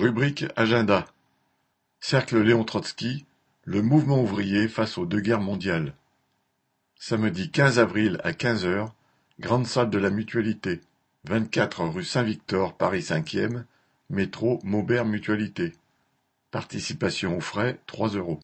Rubrique agenda. Cercle Léon Trotsky, le mouvement ouvrier face aux deux guerres mondiales. Samedi 15 avril à 15 heures, grande salle de la Mutualité, 24 rue Saint-Victor, Paris 5e, métro Maubert Mutualité. Participation aux frais, 3 euros.